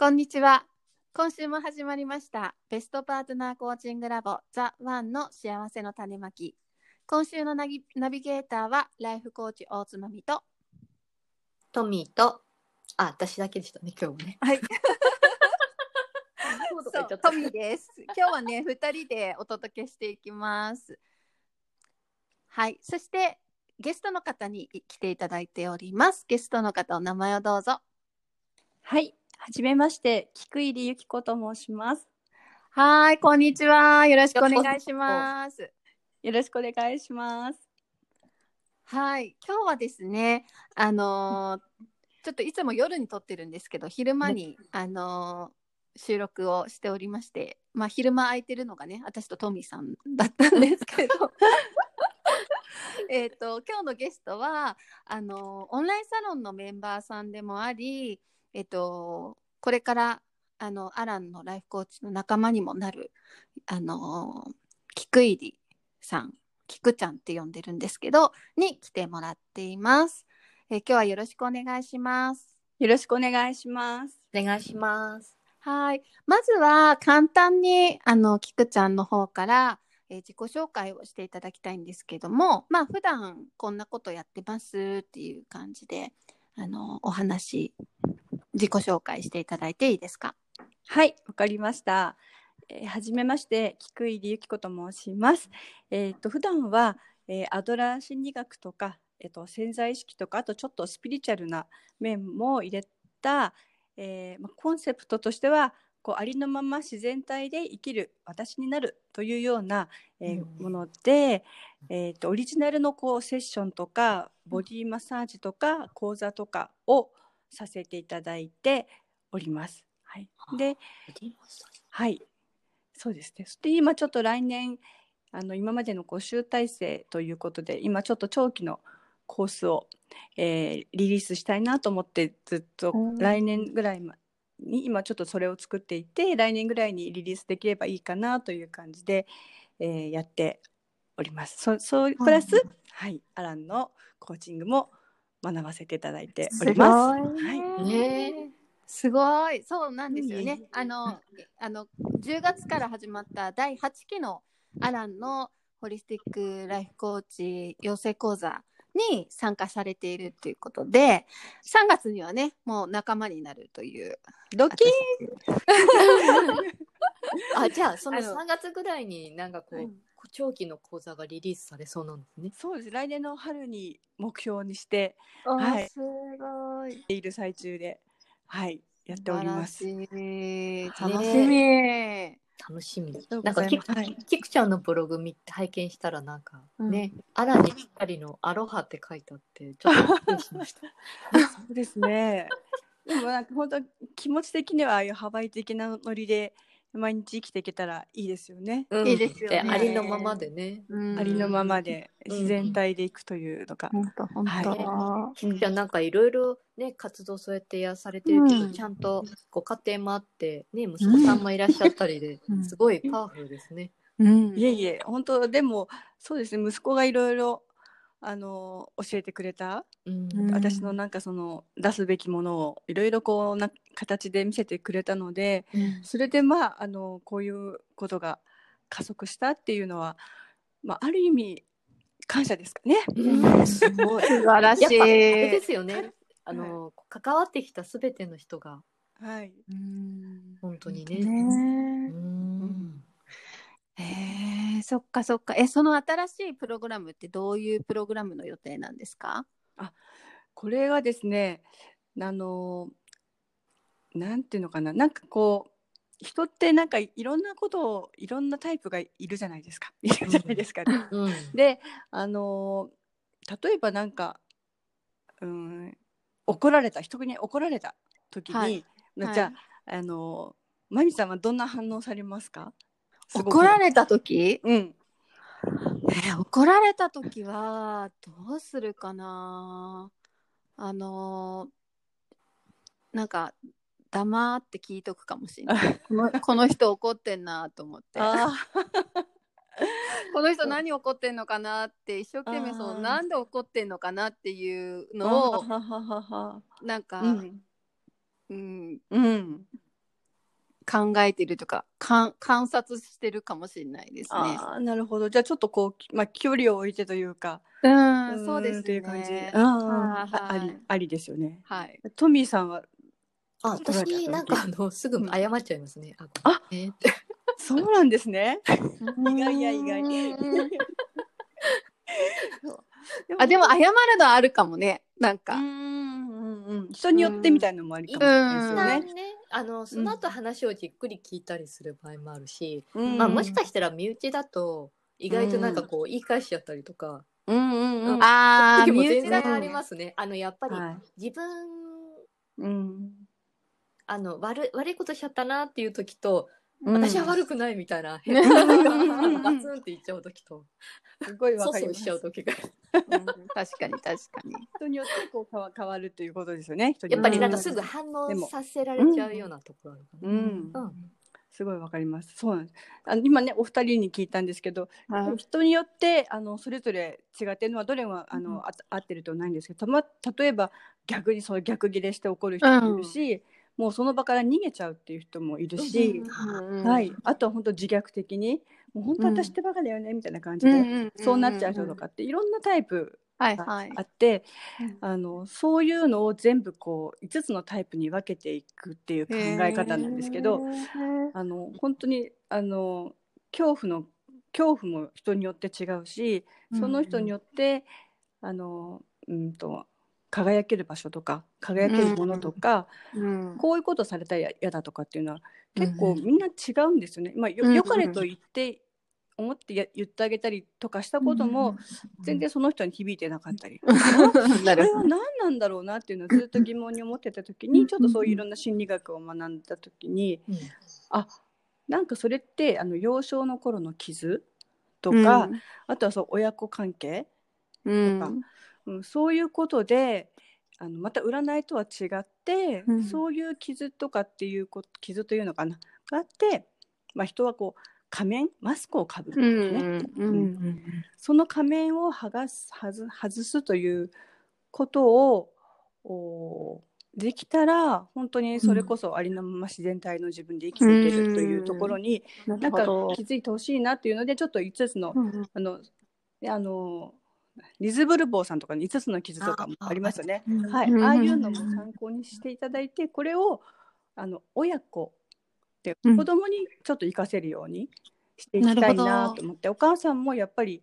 こんにちは今週も始まりましたベストパートナーコーチングラボザ・ワンの幸せの種まき今週のナビナビゲーターはライフコーチ大津まみとトミーと、あ、私だけでしたね、今日もね。はい そうトミーです。今日はね、二人でお届けしていきます。はい、そしてゲストの方に来ていただいております。ゲストの方お名前をどうぞ。はい、はじめまして、菊入由紀子と申します。はい、こんにちは。よろしくお願いします。よろしくお願いします。はい、今日はですね、あのーちょっといつも夜に撮ってるんですけど、昼間に、あのー収録をしておりまして、まあ昼間空いてるのがね、私とトミーさんだったんですけど、えっと今日のゲストはあのーオンラインサロンのメンバーさんでもあり、えっとこれからあのアランのライフコーチの仲間にもなるあのー菊入さんキクちゃんって呼んでるんですけど、に来てもらっています。えー今日はよろしくお願いします。よろしくお願いします。お願いします。はい。まずは簡単に、あの、キクちゃんの方から、えー自己紹介をしていただきたいんですけども、まあ、普段こんなことやってますっていう感じで、あの、お話、自己紹介していただいていいですか？はい、わかりました。えーはじめまして、菊入由紀子と申します。えっ、と普段は、えーアドラー心理学とか、えっ、と潜在意識とか、あとちょっとスピリチュアルな面も入れた、えーまあコンセプトとしては。こうありのまま自然体で生きる私になるというような、えーうんもので、えー、とオリジナルのこうセッションとかボディマッサージとか講座とかをさせていただいております。はい、で、はい、そうですね。そして今ちょっと来年あの今までのこう集大成ということで今ちょっと長期のコースを、えーリリースしたいなと思ってずっとうん来年ぐらいまに今ちょっとそれを作っていて来年ぐらいにリリースできればいいかなという感じで、えーやっております。そそうプラス、うんはい、アランのコーチングも学ばせていただいております。すごいはいねすごい。そうなんですよね。あの、あの、10月から始まった第8期のアランのホリスティックライフコーチ養成講座に参加されているということで、3月にはね、もう仲間になるという。ドキ あ、じゃあ、そのあの3月ぐらいになんかこう、はい長期の講座がリリースされそうなんですね。そうです来年の春に目標にしてはいすごい。いる最中で、はい、やっております。楽しみ。楽しみ。なんかキク、ございますはいキクちゃんのブログ見て拝見したらなんかうんね、アラにぴったりのアロハって書いてあって、ちょっとびっくりしました。そうですね。でもなんか本当気持ち的にはああいうハワイ的なノリで毎日生きていけたらいいですよね。うん。いいですよね。ありのままでね。うん。ありのままで。うん。自然体でいくというのが。本当本当。はキクちゃんなんかいろいろね活動そうやってやされてるけど、うん。ちゃんとご家庭もあってね息子さんもいらっしゃったりで、うん。すごいパワフルですね。うん。いえいえ本当でもそうですね。息子がいろいろあの教えてくれた、うん。うん。私のなんかその出すべきものをいろいろこうな形で見せてくれたのでうんそれでまああのこういうことが加速したっていうのは、まあ、ある意味感謝ですかね。うんすごい。素晴らしい。ですよね。あの、関わってきたすべての人がはい、うん本当にね。ねうんえー、そっかそっか。え、その新しいプログラムってどういうプログラムの予定なんですか？これはですねあのなんていうのかな。なんかこう人ってなんかいろんなことをいろんなタイプがいるじゃないですか。いるじゃないですか、ね。うん。であの例えばなんか、うん、怒られた人に怒られた時に、はい。じゃああのまみさんはどんな反応されますか？怒られた時？うん。えー怒られた時はどうするかな？あのーなんか黙って聞いとくかもしれない。このこの人怒ってんなと思って。あ この人何怒ってんのかなって一生懸命そのなんで怒ってんのかなっていうーのをなんか、うん。うん、うん。考えてるとかかん観察してるかもしれないですね。ああなるほど。じゃあちょっとこう、まあ、距離を置いてというか。うん、そうですね。っていう感じ。はいあはい。りありですよね。はい。トミーさんはあ私なんかあの すぐ謝っちゃいますね。ああごめんね。って。そうなんですね。意外や意外あでも謝るのはあるかもね。なんか。うんうんうん人によってみたいなのもありかも。しれないですよね。ねあのその後話をじっくり聞いたりする場合もあるし、うん。まあもしかしたら身内だと意外となんかこう言い返しちゃったりとか、うんうんうん。ああ、身内だとね。りますね。あのやっぱりはい。自分うんあの悪い悪いことしちゃったなっていう時と、うん私は悪くないみたいな、ん変なガツンって言っちゃう時と、すごいわかります。そうしちゃう時がうん確かに確かに。人によってこう変わ変わるということですよね。やっぱりなんかうんすぐ反応させられちゃうようなところあるかな。うんうんすごいわかります。そうなんです。あの今ねお二人に聞いたんですけど、はい人によってあのそれぞれ違ってるのはどれもあの、うんあ合ってるとはないんですけど、たま例えば逆にそう逆ギレして怒る人もいるし、もうその場から逃げちゃうっていう人もいるし、うんはい。あとは本当自虐的にもう本当うん私ってバカだよねみたいな感じで、そうなっちゃう人とかっていろんなタイプがあ。って、うん。あのそういうのを全部こう5つのタイプに分けていくっていう考え方なんですけど、あの本当にあの恐怖の恐怖も人によって違うし、その人によってあのうんと輝ける場所とか輝けるものとか、うんこういうことされたら嫌だとかっていうのは結構うん。みんな違うんですよね。まあよかれと言って思ってや言ってあげたりとかしたことも全然その人に響いてなかったり。なるこれは何なんだろうなっていうのをずっと疑問に思ってた時にちょっとそういういろんな心理学を学んだ時にうん。あなんかそれってあの幼少の頃の傷ととか、あとはそう親子関係、うんうん、そういうことであのまた占いとは違って、うん。そういう傷とかっていうこ傷というのかな？があって、まあ、人はこう仮面マスクをかぶるうんですね、うん。うん。その仮面を剥がす外外すということをおできたら本当にそれこそありのまま自然体の自分で生きていけるというところに、ななんか気づいてほしいなっていうのでちょっと5つのうん。あのであのリズブルボーさんとかの5つの傷とかもありますよね。はい、ああいうのも参考にしていただいてこれをあの親子でうん子供にちょっと活かせるようにしていきたいなと思ってお母さんもやっぱり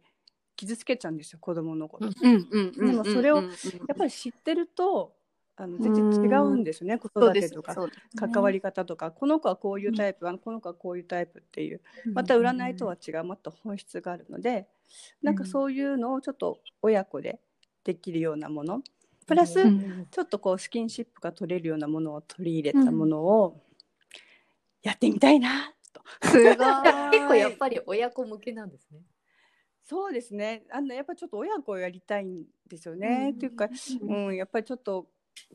傷つけちゃうんですよ子供のこと。うんうんうんでもそれをやっぱり知ってるとあの全然違うんですね子そうです育てとか関わり方とかこの子はこういうタイプ、あのこの子はこういうタイプっていうまた占いとは違うもっと本質があるのでなんかそういうのをちょっと親子でできるようなもの。プラスうん。ちょっとこうスキンシップが取れるようなものを取り入れたものをやってみたいなと。すごい。結構やっぱり親子向けなんですね。そうですね。あのやっぱちょっと親子をやりたいんですよね。っていうか、うん、やっぱりちょっと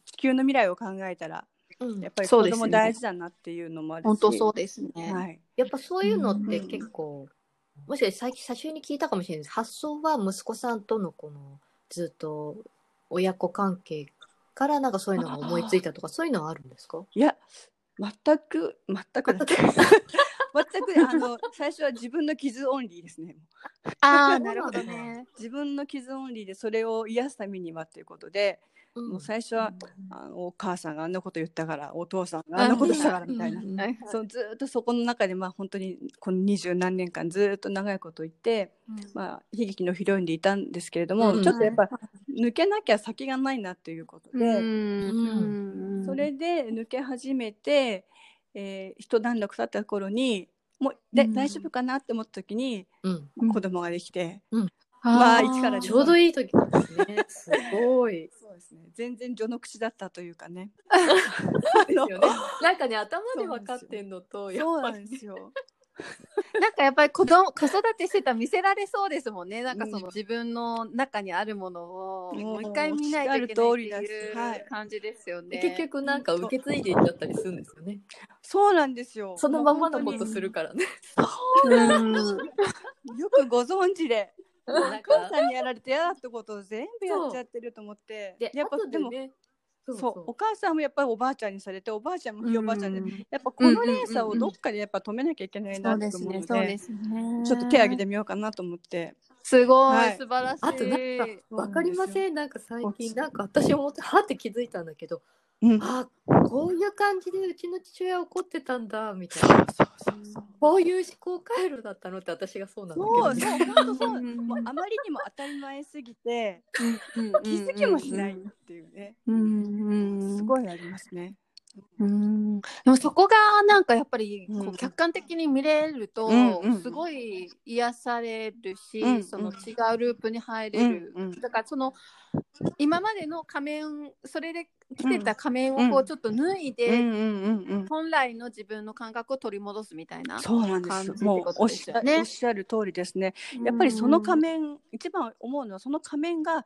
地球の未来を考えたらうん。やっぱり子そうですね。供大事だなっていうのもあるし。本当そうですね。はい、やっぱそういうのってうん結構、もしかして最近最初に聞いたかもしれないです。発想は息子さんとのこのずっと親子関係からなんかそういうのが思いついたとかそういうのはあるんですか？いや全く全くだって 全くあの最初は自分の傷オンリーですねああ、なるほどね。自分の傷オンリーでそれを癒すためにはということで、うんもう最初はあのお母さんがあんなこと言ったからお父さんがあんなことしたからみたいな、そうずーっとそこの中でまあ本当にこの二十何年間ずーっと長いこと言って、まあ、悲劇のヒロインでいたんですけれども、うん。ちょっとやっぱ抜けなきゃ先がないなということで、うん。それで抜け始めて、えー一段落経った頃にもうで、うん。大丈夫かなって思った時にうんうん。子供ができて、うんまあ一からちょうどいい時なんですね。すごい。そうですね。全然序の口だったというかね。そうですよね。なんかね、頭で分かってんのと、やそうなっぱりんですよ。なんかやっぱり子供子育てしてたら見せられそうですもんね。なんかそうんの自分の中にあるものをもう一回見ないといけないっていはいう感じですよね。結局なんか受け継いでいっちゃったりするんですよね。そうなんですよ。そのままのことするからね。よくご存知で。お母かさんにやられて嫌だってことを全部やっちゃってると思って。で、やっぱでも、そうそうお母さんもやっぱりおばあちゃんにされておばあちゃんもひいおばあちゃんで、うんやっぱこの連鎖をどっかでやっぱ止めなきゃいけないそなと。思うのでそうですね。ちょっと手挙げてみようかなと思って。すごい、はい素晴らしい。あとなんかわかりませんなんか最近なんか私思ってはって気づいたんだけどうん。あこういう感じでうちの父親怒ってたんだみたいなそうそうそう。こういう思考回路だったのって私がそうなんだけどそうそう 本当そう。うんもうあまりにも当たり前すぎてうん気づきもしないっていうね。うんうんすごいありますね。うん。でもそこがなんかやっぱりこうん。う客観的に見れるとうんうん。すごい癒されるし、うんその違うループに入れる、うんうん。だからその今までの仮面それで着てた仮面をこうん。うちょっと脱いで、うんうんうんうん。本来の自分の感覚を取り戻すみたいな。そうなんです。もうおっしゃおっしゃる通りですね。やっぱりその仮面、一番思うのはその仮面が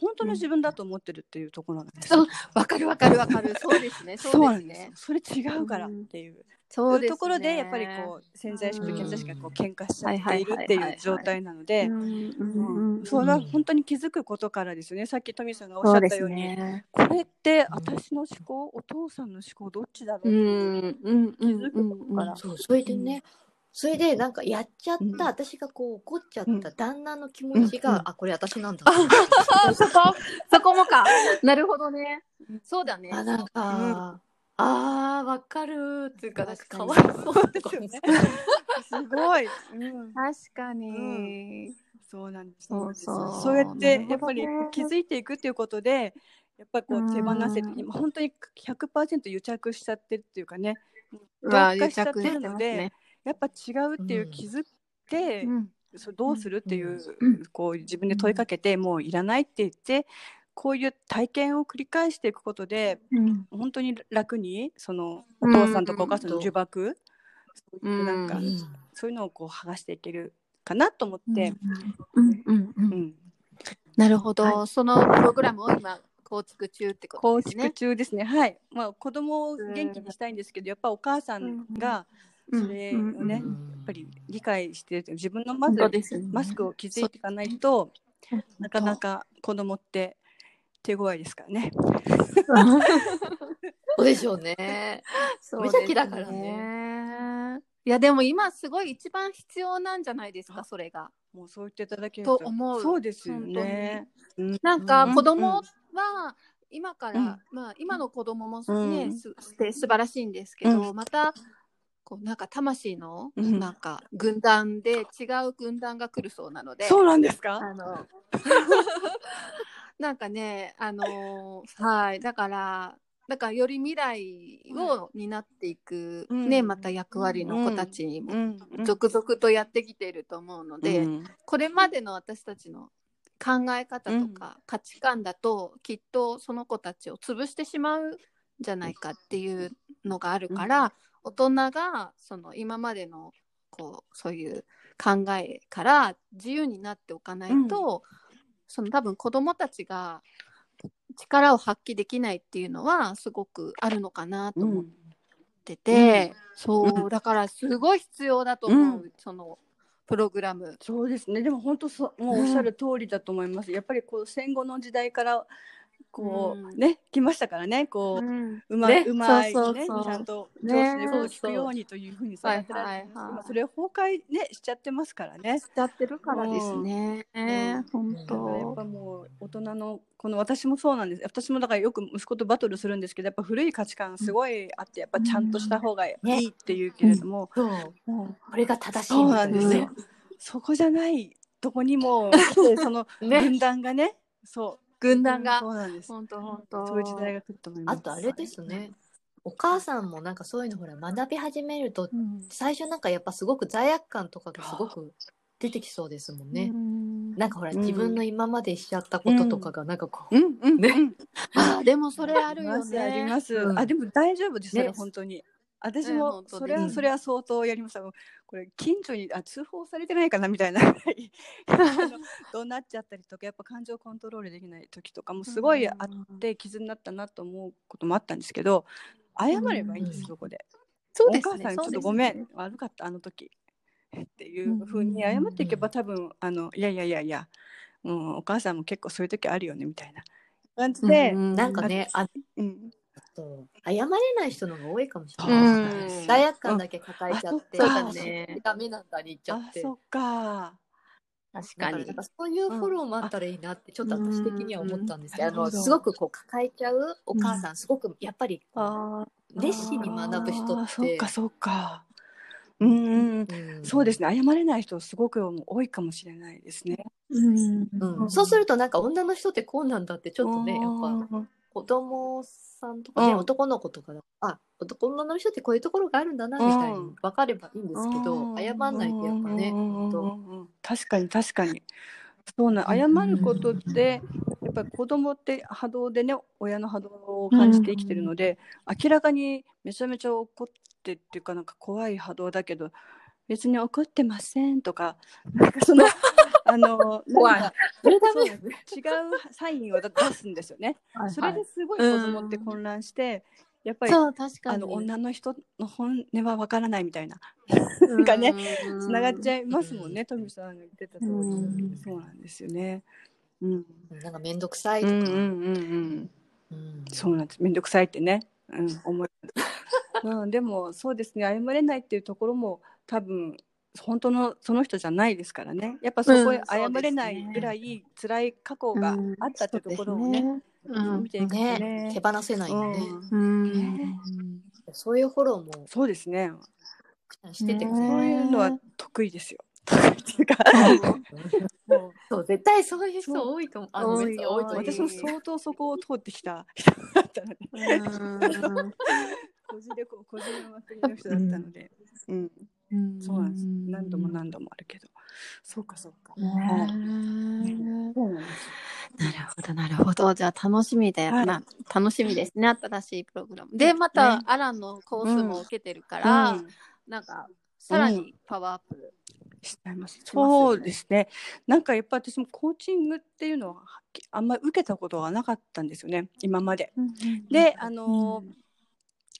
本当の自分だと思ってるっていうところなんですよ。そうわかるわかるわかる。そうですね。そそうですよですね。それ違うからっていう。そうですね。いうところでやっぱりこう潜在意識と潜在意識がこう喧嘩しちゃっているってはいう状態なのでう、んうんうんそれは本当に気づくことからですよね。さっきトミさんがおっしゃったように、ね。これって私の思考、お父さんの思考どっちだろうってういう。ん。うん。気づくことから。そうそれでね、それでなんかやっちゃった、うん。私がこう怒っちゃっうん。た旦那の気持ちが、うん。うん。あこれ私なんだ。あそこそこもか。なるほどね。そうだね。あなんか、あーわかるっていうかなんかかわいそうですよね。すごい。うん。確かに。そうなんです。そうそう。そうやってやっぱり気づいていくっていうことで、やっぱりこう手放せてう、ん今本当に100%癒着しちゃってるっていうかね、同化しちゃってるのでね、やっぱ違うっていう気づいて、うん。それどうするっていう、うん。こう自分で問いかけて、もういらないって言って、こういう体験を繰り返していくことで、うん。本当に楽にそのおうん。父さんとかお母さんの呪縛、そういうなんか、うん。そういうのをこう剥がしていけるかなと思って、なるほど、はそのプログラムを今構築中ってこと構築ですね。中ですね。はい。まあ子供を元気にしたいんですけど、やっぱお母さんがうん。それをね、やうんっぱり理解して自分のまずね。マスクを気づいていかないと、なかなか子供って手強いですからね。そうでしょうね。そう無邪気だからね。いやでも今すごい一番必要なんじゃないですかそれが。もうそう言っていただけると。思う。そうですよね。うん。なんかうん子供は今から、うん。まあ今の子供もうん。ね、す素晴らしいんですけど、またこうなんか魂のうん。なんか軍団で違う軍団が来るそうなので、そうなんですか？あの なんかねあのはいだからだからより未来を担っていく、うん。ねまた役割の子たちもうん続々とやってきていると思うので、うん。これまでの私たちの考え方とか価値観だと、きっとその子たちを潰してしまうんじゃないかっていうのがあるから、大人がその今までのこうそういう考えから自由になっておかないと、その多分子どもたちが力を発揮できないっていうのはすごくあるのかなと思ってて、そうだからすごい必要だと思う、うんそのプログラム。そうですね。でも本当そうもうおっしゃる通りだと思います。やっぱりこう戦後の時代からこう、うんね来ましたからね。こう、うまい、ね。うまいねちゃんと上ね。手にこう聞くようにというふうに育てられてます、はいはいはい今それを崩壊ねしちゃってますからね。しちゃってるからですね。うん。本だからやっぱ当。もう大人のこの私もそうなんです。私もだからよく息子とバトルするんですけどやっぱ古い価値観すごいあってやっぱちゃんとした方がいいっていうけれども、これが正しいそうなんですよ、そこじゃないとこにもその ね。分断がね。そう軍団がそうなんです本当本当。そういう時代が来ると思いますあとあれですねお母さんもなんかそういうのほら学び始めるとうん。最初なんかやっぱすごく罪悪感とかがすごく出てきそうですもんね。うんなんかほら、自分の今までしちゃったこととかがなんかこう、うんうんねうん あーでもそれあるよね。あります。うんあでも大丈夫です、それね本当に。私ねもそれはそれは相当やりました。これ近所にあ通報されてないかなみたいな あのどうなっちゃったりとかやっぱ感情コントロールできない時とかもすごいあって傷になったなと思うこともあったんですけど謝ればいいんですうんそこで。そうですね。お母さんにちょっとごめん、悪かったあの時。っていうふうに謝っていけば多分あのいやいやいやいや、うん、お母さんも結構そういう時あるよねみたいな感じで、うんなんかね、あうんと謝れない人の方が多いかもしれうない。ん。罪悪感だけ抱えちゃって、ダメなんだに言っちゃって。あそっか。確かに。だかそういうフォローもあったらいいなってちょっと私的には思ったんですけど、うん。あのすごくこう抱えちゃうお母さん、すごくやっぱり熱心に学ぶ人って。そっかそっか。うん。そうですね。謝れない人すごく多いかもしれないですね。うん。うん。そうするとなんか女の人ってこうなんだってちょっとねやっぱぱ子供さんとかね、うん。男の子とかだあ男女の人ってこういうところがあるんだなみたいに分かればいいんですけど、謝んないとやっぱね、うん。とうんうん確かに確かに。そうなん謝ることってやっぱり子供って波動でね親の波動を感じて生きてるので、明らかにめちゃめちゃ怒ってっていうかなんか怖い波動だけど別に怒ってませんとかなんかそのあの怖い。なんかそう違うサインを出すんですよね。それですごい子供って混乱して、やっぱりそう確かに。あの女の人の本音はわからないみたいななんかねつながっちゃいますもんね、トミさんが言ってた通り、うんそうなんですよね。うん、なんか面倒くさいとか、うんうんうんうん、うん。そうなんです。めんどくさいってね、うん、思い。うん、でもそうですね、謝れないっていうところも多分本当のその人じゃないですからね。やっぱそこへ謝れないぐらい辛い過去があったってところをね、うん見ていくとね。ね。手放せないよね、うん。うん。そういうフォローもそうですね。しててそうる、いうのは得意ですよ。得意っていうか、もうそう絶対そういう人多いと思う。あ多いよ多いと思う。私も相当そこを通ってきた人だったので、うん。こじれここじれまくりの人だったので、うん、そうなんです。何度も何度もあるけど、そうかそうか。ねはいえそうなんです。なるほど、なるほど。じゃあ楽しみで、はいな楽しみですね、新しいプログラム。で、また、ねアランのコースも受けてるから、うんなんか、さらにパワーアップ。しちゃいます。そうですね。なんかやっぱ私もコーチングっていうのはあんまり受けたことがなかったんですよね。今まで。で、あのー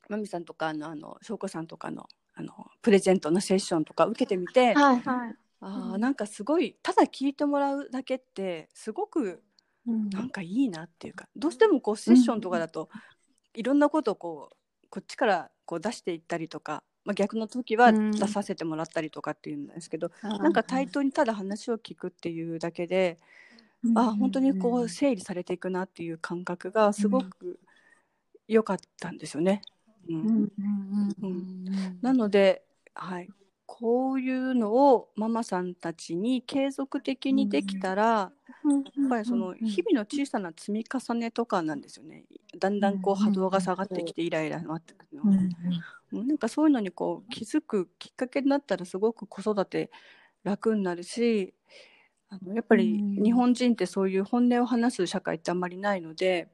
まみさんとかあのあの翔子さんとかのあのプレゼントのセッションとか受けてみて、はい。はい。あーなんかすごいただ聞いてもらうだけってすごくなんかいいなっていうかどうしてもこうセッションとかだといろんなことをこうこっちからこう出していったりとか、まあ、逆の時はうん。出させてもらったりとかっていうんですけど、ななんか対等にただ話を聞くっていうだけで、あ本当にこう整理されていくなっていう感覚がすごく良かったんですよね。うんなので、はい、こういうのをママさんたちに継続的にできたら、やっぱりその日々の小さな積み重ねとかなんですよね。だんだんこう波動が下がってきてイライラになってくるのは。うんなんかそういうのにこう気づくきっかけになったらすごく子育て楽になるしあのやっぱりうん。日本人ってそういう本音を話す社会ってあんまりないので、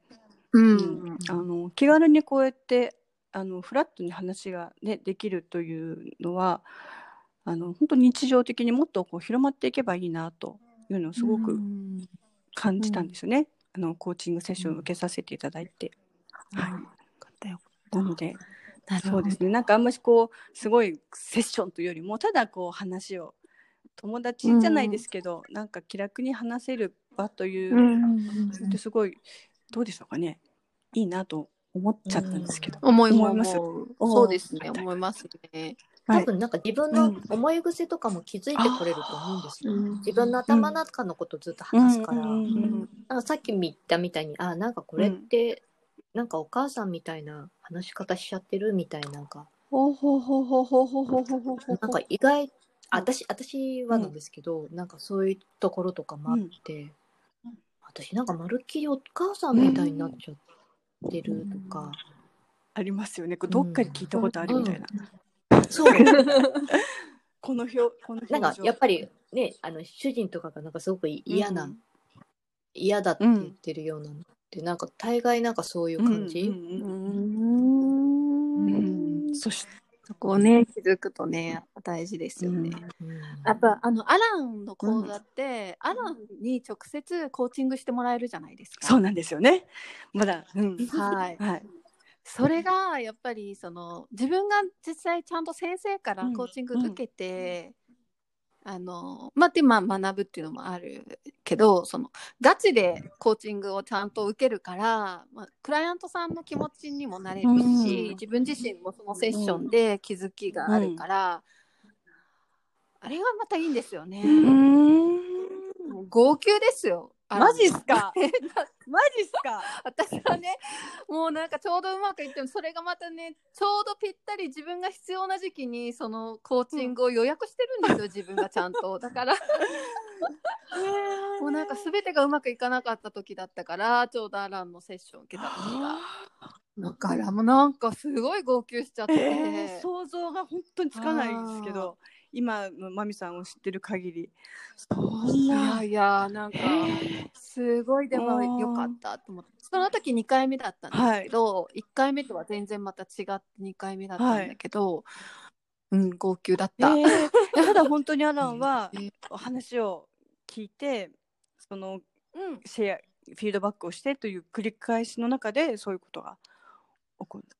うん。うん。あの気軽にこうやってあのフラットに話が、ね、できるというのはあの本当日常的にもっとこう広まっていけばいいなというのをすごく感じたんですよね、あのコーチングセッションを受けさせていただいて。はい。なのでそうですね。なんかあんまりこうすごいセッションというよりもただこう話を友達じゃないですけど、なんか気楽に話せる場という、それってすごいどうでしょうかね。いいなと思っちゃったんですけど、思いも思いますそうですね、思いますね。はい。多分なんか自分の思い癖とかも気づいてこれると思うんですよ。うん自分の頭の中のことずっと話すから、なんかさっき見たみたいにあなんかこれって、なんかお母さんみたいな話し方しちゃってるみたいななんか。ほうほうほうほうほうほうほうほうほなんか意外あ私私はなんですけど、なんかそういうところとかもあって、私なんかまるっきりお母さんみたいになっちゃってるとか、ありますよね。こうどっかで聞いたことあるみたいな、そう。この表この表情。なんかやっぱりねあの主人とかがなんかすごく嫌な、うん。嫌だって言ってるようなのって、なんか大概なんかそういう感じ、うんうんううんん。うん。そして、そこをね気づくとね大事ですよね。うんうんやっぱあのアランの講座って、アランに直接コーチングしてもらえるじゃないですか。そうなんですよね。まだ、うん、はい。はい。それがやっぱりその自分が実際ちゃんと先生からコーチング受けて、あのまあでまあ学ぶっていうのもあるけどそのガチでコーチングをちゃんと受けるから、まあ、クライアントさんの気持ちにもなれるし、うん自分自身もそのセッションで気づきがあるから、あれがまたいいんですよね。号泣ですよ。マジっすか？マジっすか？私はねもうなんかちょうどうまくいってもそれがまたねちょうどぴったり自分が必要な時期にそのコーチングを予約してるんですよ、自分がちゃんと。だからもうなんか全てがうまくいかなかった時だったからちょうどアランのセッション受けた時が。だからもうなんかすごい号泣しちゃって、えー想像が本当につかないですけど今のマミさんを知ってる限り。そんいやないやなんかえすごいでもあー良かったと思って。その時2回目だったんですけど、1回目とは全然また違って2回目だったんだけど、うん号泣だった。えー。ただ本当にアランはえーお話を聞いてそのうん。シェアフィードバックをしてという繰り返しの中でそういうことが。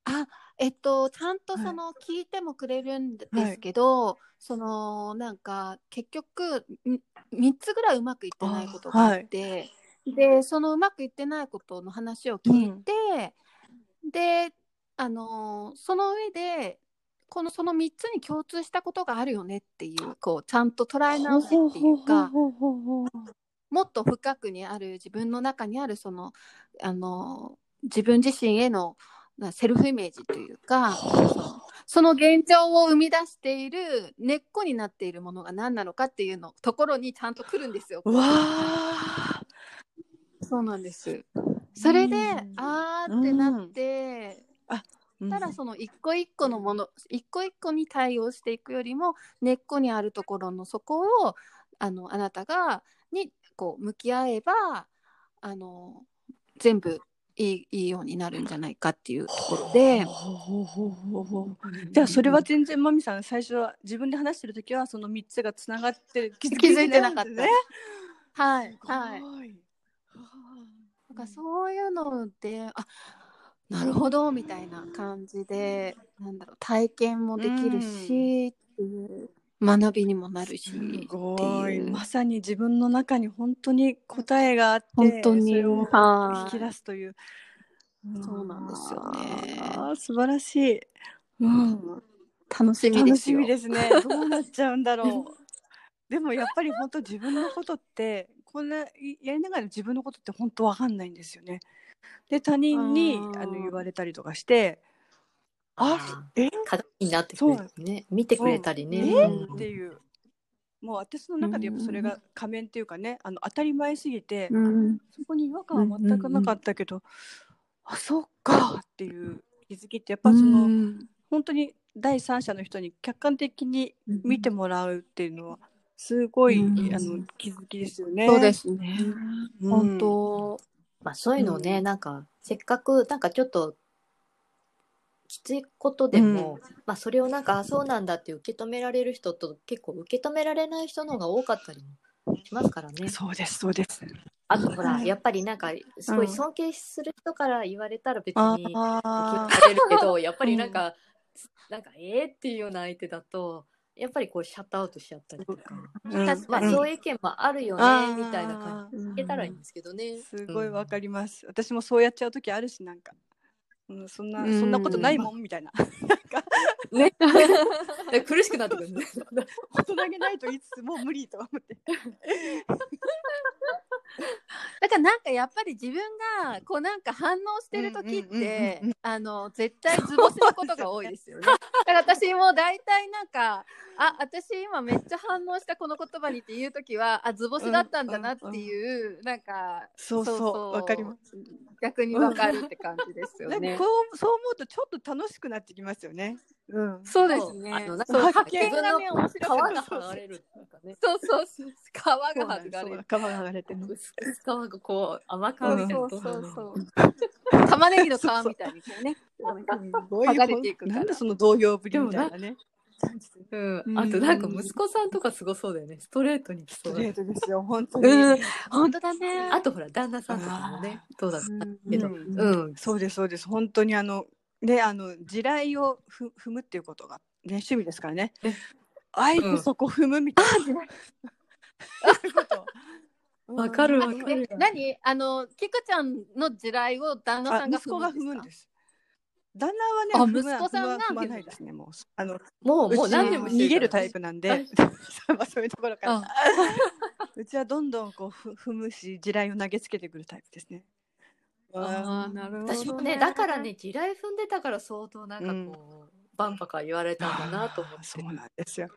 あえっとちゃんとはい。その聞いてもくれるんですけど、そのなんか結局ん3つぐらいうまくいってないことがあって、でそのうまくいってないことの話を聞いて、であのその上でこのその3つに共通したことがあるよねっていうこうちゃんと捉え直しっていうか。もっと深くにある自分の中にあるそのあの自分自身へのなセルフイメージというかその現状を生み出している根っこになっているものが何なのかっていうのところにちゃんと来るんですよ。うわあそうなんです。それで、うんあーってなって、ただうん。その一個一個のもの一個一個に対応していくよりも根っこにあるところのそこをあのあなたがにこう向き合えばあの全部いいいいようになるんじゃないかっていうところで。じゃあそれは全然マミさん最初は自分で話してる時はその3つがつながって気気づいてなかった。ね。はいはい。なんかそういうのであなるほどみたいな感じでなんだろう体験もできるし、っていう学びにもなるしまさに自分の中に本当に答えがあって本当に。それをはい引き出すという。そうなんですよね。素晴らしい、うん、楽しみ楽ですよ。しみですね。どうなっちゃうんだろう。でもやっぱり本当自分のことってこんなやりながら自分のことって本当わかんないんですよね。で他人にあの言われたりとかしてあえ鏡になってくれるね見てくれたりね、えう。ん。っていう。もう私の中でやっぱそれが仮面っていうかねあの当たり前すぎて、うん。そこに違和感は全くなかったけど、あそうかっていう気づきってやっぱその、うん。本当に第三者の人に客観的に見てもらうっていうのはすごい、うん。あの気づきですよね。そうですね。うん。本当。まあそういうのをね、うん。なんかせっかくなんかちょっときついことでも、まあそれをなんかあそうなんだって受け止められる人と結構受け止められない人の方が多かったりもしますからね。そうですそうです。あとほらはいやっぱりなんかすごいうん。尊敬する人から言われたら別あに受あけ入れるけどやっぱりなんか、なんかえーっていうような相手だとやっぱりこうシャットアウトしちゃったりとか、うん。まあうん。そういう意見もあるよね、みたいな感じ。でいけたらいいんですけどね。すごいわかります、私もそうやっちゃう時あるしなんか、うん、そんな、うん。そんなことないもん？みたいな。なんか。ね。苦しくなってくるね。大人げないと言いつつもう無理と思って。だからなんかやっぱり自分がこうなんか反応してる時ってうんあの絶対図星のことが多いですよね。だから私も大体なんかあ私今めっちゃ反応したこの言葉にっていう時はあ図星だったんだなっていう、なんかそうそうわかります逆にわかるって感じですよねなんかこ。うそう思うとちょっと楽しくなってきますよねうん。そうですね。あのなんかがね面皮白かった。が剥がれるそうそうそう。皮が剥がれる。皮が剥がれてる。薄く皮がこう甘皮みたいなそうそうそう。玉ねぎの皮みたいにこうね。剥がれていくなんでその動揺ぶりみたいなね。うんうんあとなんか息子さんとかすごそうだよねストレートに来ストそうだレートですよ、本当に。うん。本当だね。あとほら旦那さんとかもねどうだったけどううんん、そうです、そうです。本当にあの、で、あの、地雷をふ踏むっていうことが、ね、趣味ですからねえ。あえてそこ踏むみたいな。そういうことわかるわかえる何？あのキクちゃんの地雷を旦那あさんが息子が踏踏むんですす。旦那あはね、息子さんが踏む踏まないですね、もう。あの、もうもう何年も逃げるタイイプなんで そういうところからあ。うちはどんどんこうふ踏むし、地雷を投げつけてくるタイプですね。あーなるほど私もねだからね地雷踏んでたから相当なんかこう、バンバカ言われたんだなと思って。そうなんですよ。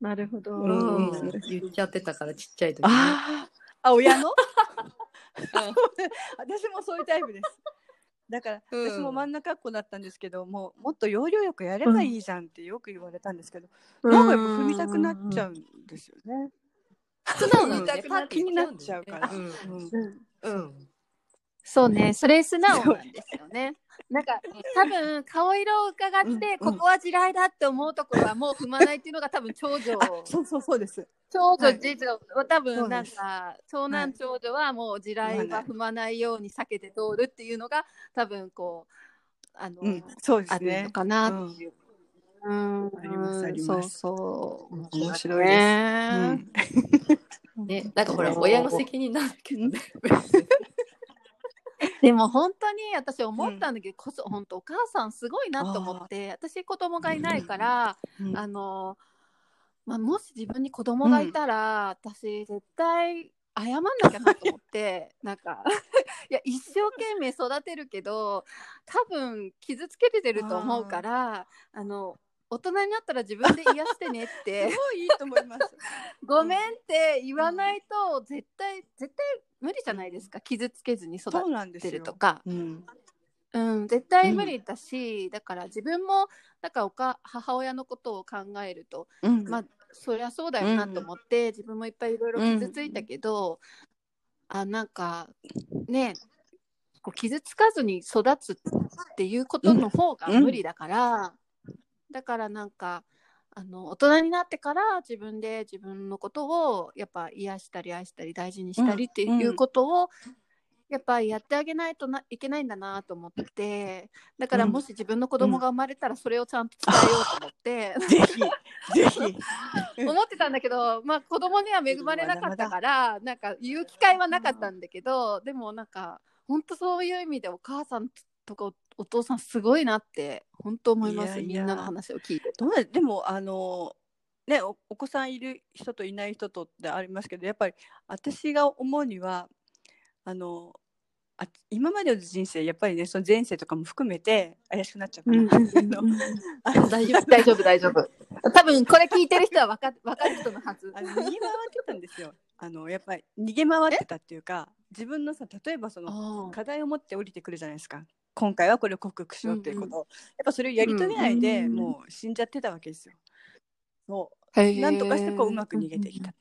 なるほど。ううんうん。言っちゃってたからちっちゃい時ねああ、あ、親の？うん。私もそういうタイプです。だから、うん。私も真ん中っ子だったんですけど、もうもっと要領よくやればいいじゃんってよく言われたんですけど、なん。かやっぱ踏みたくなっちゃうんですよね。素直にうんね。気になっちゃうから。うん。うん。うんそうね、それ素直なんですよね。なんか多分顔色を伺って、うんここは地雷だって思うところはもう踏まないっていうのが多分長女あ、そうそうそうです。長女はい。次女は多分なんか長男長女はもう地雷は踏まないように避けて通るっていうのが多分こうあの、うん、そうですあるのね。かなっていう。うん、ありますありそうます。そう。面白いです。ね。うん。ねなんかほら親の責任なんだけどね でも本当に私思ったんだけど、こそ本当お母さんすごいなと思って私子供がいないから、うん。あの、まあ、もし自分に子供がいたら、私絶対謝んなきゃなと思って なんか いや一生懸命育てるけど多分傷つけてると思うからあの大人になったら自分で癒してねっすてごいいいと思います。ごめんって言わないと絶対絶対無理じゃないですか傷つけずに育そうなんですよ。てるとか。うん。うん、絶対無理だし、だから自分もなんかおか母親のことを考えると、うん。まあそりゃそうだよなと思って、自分もいっぱいいろいろ傷ついたけど、あなんかねこう傷つかずに育つっていうことの方が無理だから、だからなんかあの大人になってから自分で自分のことをやっぱ癒したり愛したり大事にしたりっていうことを、やっぱりやってあげないとないけないんだなと思ってだからうん。もし自分の子供が生まれたらそれをちゃんと伝えようと思って、ぜひ、ぜひ。う ん思ってたんだけど、まあ、子供には恵まれなかったからなんか言う機会はなかったんだけどでもなんか本当そういう意味でお母さんとかおお父さんすごいなって本当思いますいやいや。みんなの話を聞いて。どうだでもあのねおお子さんいる人といない人とってありますけどやっぱり私が思うにはあのあ今までの人生やっぱりねその前世とかも含めて怪しくなっちゃうかな、あの。あの大丈夫。大丈夫大丈夫。多分これ聞いてる人は分か分かる 人のはず。あの逃げ回ってたんですよ。あのやっぱり逃げ回ってたっていうか自分のさ例えばそのあ課題を持って降りてくるじゃないですか今回はこれを克服しようっていうことを、やっぱそれをやり遂げないで、うんもう死んじゃってたわけですよ。そあうなんとかしてこううまく逃げてきた。。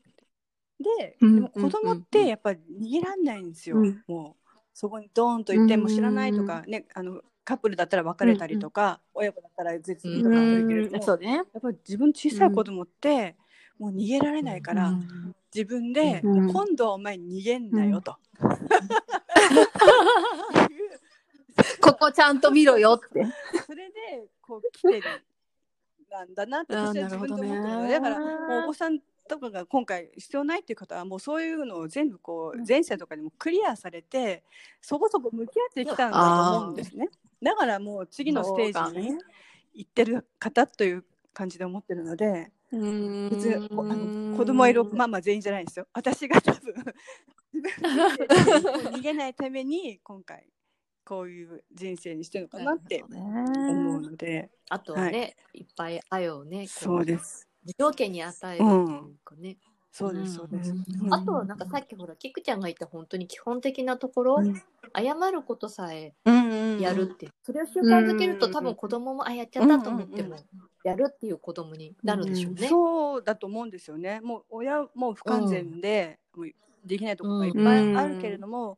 で、うんでも子供ってやっぱり逃げらんないんですよ。うんもうそこにドーンと行ってうんもう知らないとかね、あのカップルだったら別れたりとか、親子だったら絶う望とかあるけれども、そうね。やっぱり自分小さい子供って、もう逃げられないから、うん自分で、うん今度はお前逃げんなよと。ここちゃんと見ろよって。それでこう来てるなんだなって私は自分で思ってるの。でだからもうお子さんとかが今回必要ないっていう方はもうそういうのを全部こう前世とかでもクリアされてそこそこ向き合ってきたんだと思うんですね。だからもう次のステージに行ってる方という感じで思ってるので別にこあの子供はいるママ全員じゃないですよ。私が多分 逃げないために今回こういう人生にしてるのかなって思うので。あとはね、い、っぱい愛をねこそうです。無条件に与えるっていうかね、そうです。そうです。うんあとはなんかさっきほらキクちゃんが言った本当に基本的なところ、うん謝ることさえうんうんやるって、それを習慣づけると、うん多分子供もあやっちゃったと思っても、やるっていう子供になるんでしょうね。そうだと思うんですよね。もう親も不完全で、もうできないところがいっぱいあるけれども、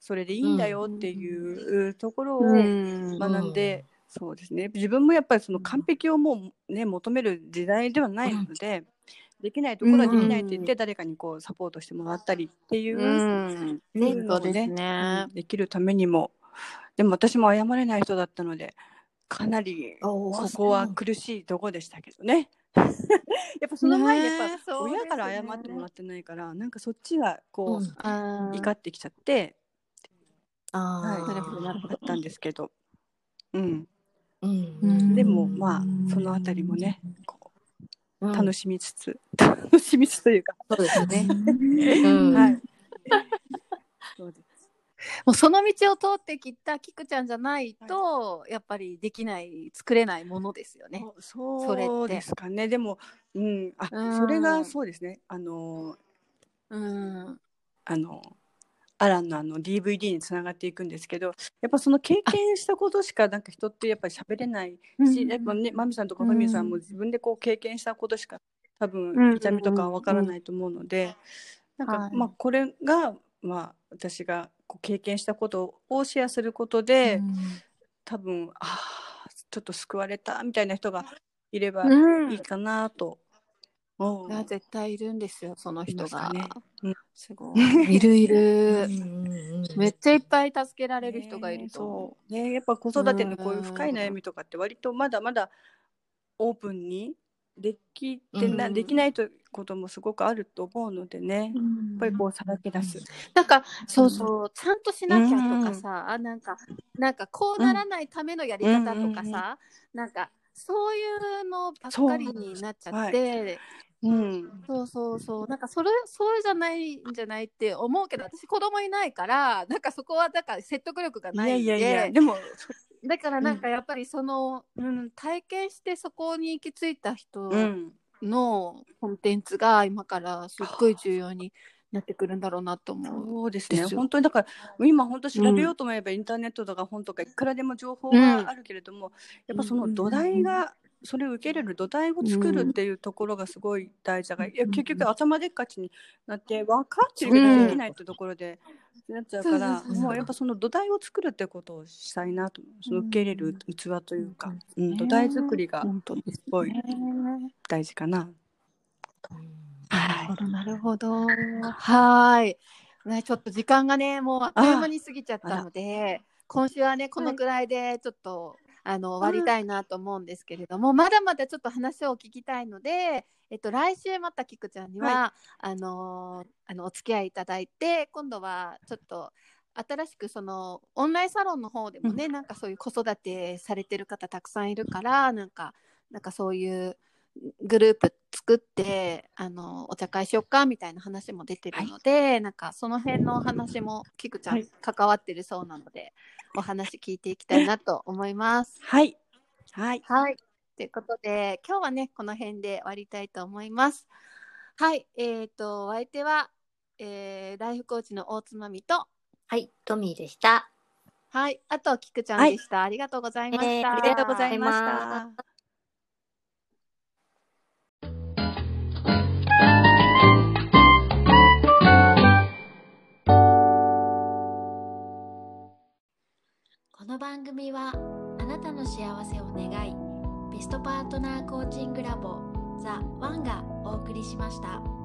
それでいいんだよっていうところをうん。学んで、そうですね。自分もやっぱりその完璧をもうね求める時代ではないので、できないところはできないって言って誰かにこうサポートしてもらったりっていう。うん。ねそうですね。うんできるためにもでも私も謝れない人だったのでかなりここは苦しいとこでしたけどね。やっぱその前にやっぱ親から謝ってもらってないから、なんかそっちがこう、怒ってきちゃって、あー。なるほど。なるほど。あったんですけど、うん、うん。うんでもまあそのあたりもねこううん。楽しみつつ、楽しみつつというか、そうですね。うん。はい。そうです。もうその道を通ってきたキクちゃんじゃないと、やっぱりできない作れないものですよね。そそれって。そうですかね。でも、うん、あ、うん。それがそうですね。あの、うん、あの。アランのあの DVD につながっていくんですけどやっぱその経験したことしかなんか人ってやっぱり喋れないし、やっぱねマミさんとかファミリーさんも自分でこう経験したことしか多うん分痛みとかはわからないと思うので、なんか、はい。まあこれがまあ私がこう経験したことをシェアすることで、多分ああちょっと救われたみたいな人がいればうん。いいかなと。思ういや絶対いるんですよその人が。ね。うん。すごい。いるいる。うんめっちゃいっぱい助けられる人がいると思そう。ねやっぱ子育てのこういう深い悩みとかって割とまだまだオープンにできてな、うん。できないということもすごくあると思うのでね、う。やっぱりこうさらけ出す。なんかそうそうちゃんとしなきゃとかさ、あなん。かなんかこうならないためのやり方とかさ、なんかそういうのばっかりになっちゃって。うん、そうそうそう。なんかそれそれじゃないんじゃないって思うけど私子供いないからなんかそこはだから説得力がいないんで。やいやいやでもだからなんかやっぱりその、うん、体験してそこに行き着いた人うん。のコンテンツが今からすっごい重要になってくるんだろうなと思う。そうですね。本当にだから今本当調べようと思えばインターネットとか本とかいくらでも情報があるけれども、やっぱその土台が、それを受け入れる土台を作るっていうところがすごい大事だから、いや結局頭でっかちになって分かってるけどできないってところで、なっちゃうからそうそうそうもうやっぱその土台を作るってことをしたいなとその受け入れる器というか、うん土台作りが本当ですすごいね。大事かな。なるほど、なるほど。はい。ね、ちょっと時間がね、もうあっという間に過ぎちゃったので、今週はね、このくらいでちょっと、あの、終わりたいなと思うんですけれども、まだまだちょっと話を聞きたいので、えっと、来週また菊ちゃんには、あのーあの、お付き合いいただいて、今度はちょっと、新しくそのオンラインサロンの方でもね、なんかそういう子育てされてる方たくさんいるからなんかなんかそういうグループ作ってあのお茶会しよっかみたいな話も出てるので、なんかその辺のお話もキクちゃんはい。関わってるそうなので、お話聞いていきたいなと思います。はい。はい。はい。ということで、今日はね、この辺で終わりたいと思います。はい。えっ、と、お相手は、えーライフコーチの大津まみと、はい、トミーでした。はい。あと、キクちゃんでした。ありがとうございました。えーありがとうございました。番組はあなたの幸せを願いベストパートナーコーチングラボザ・ワンがお送りしました。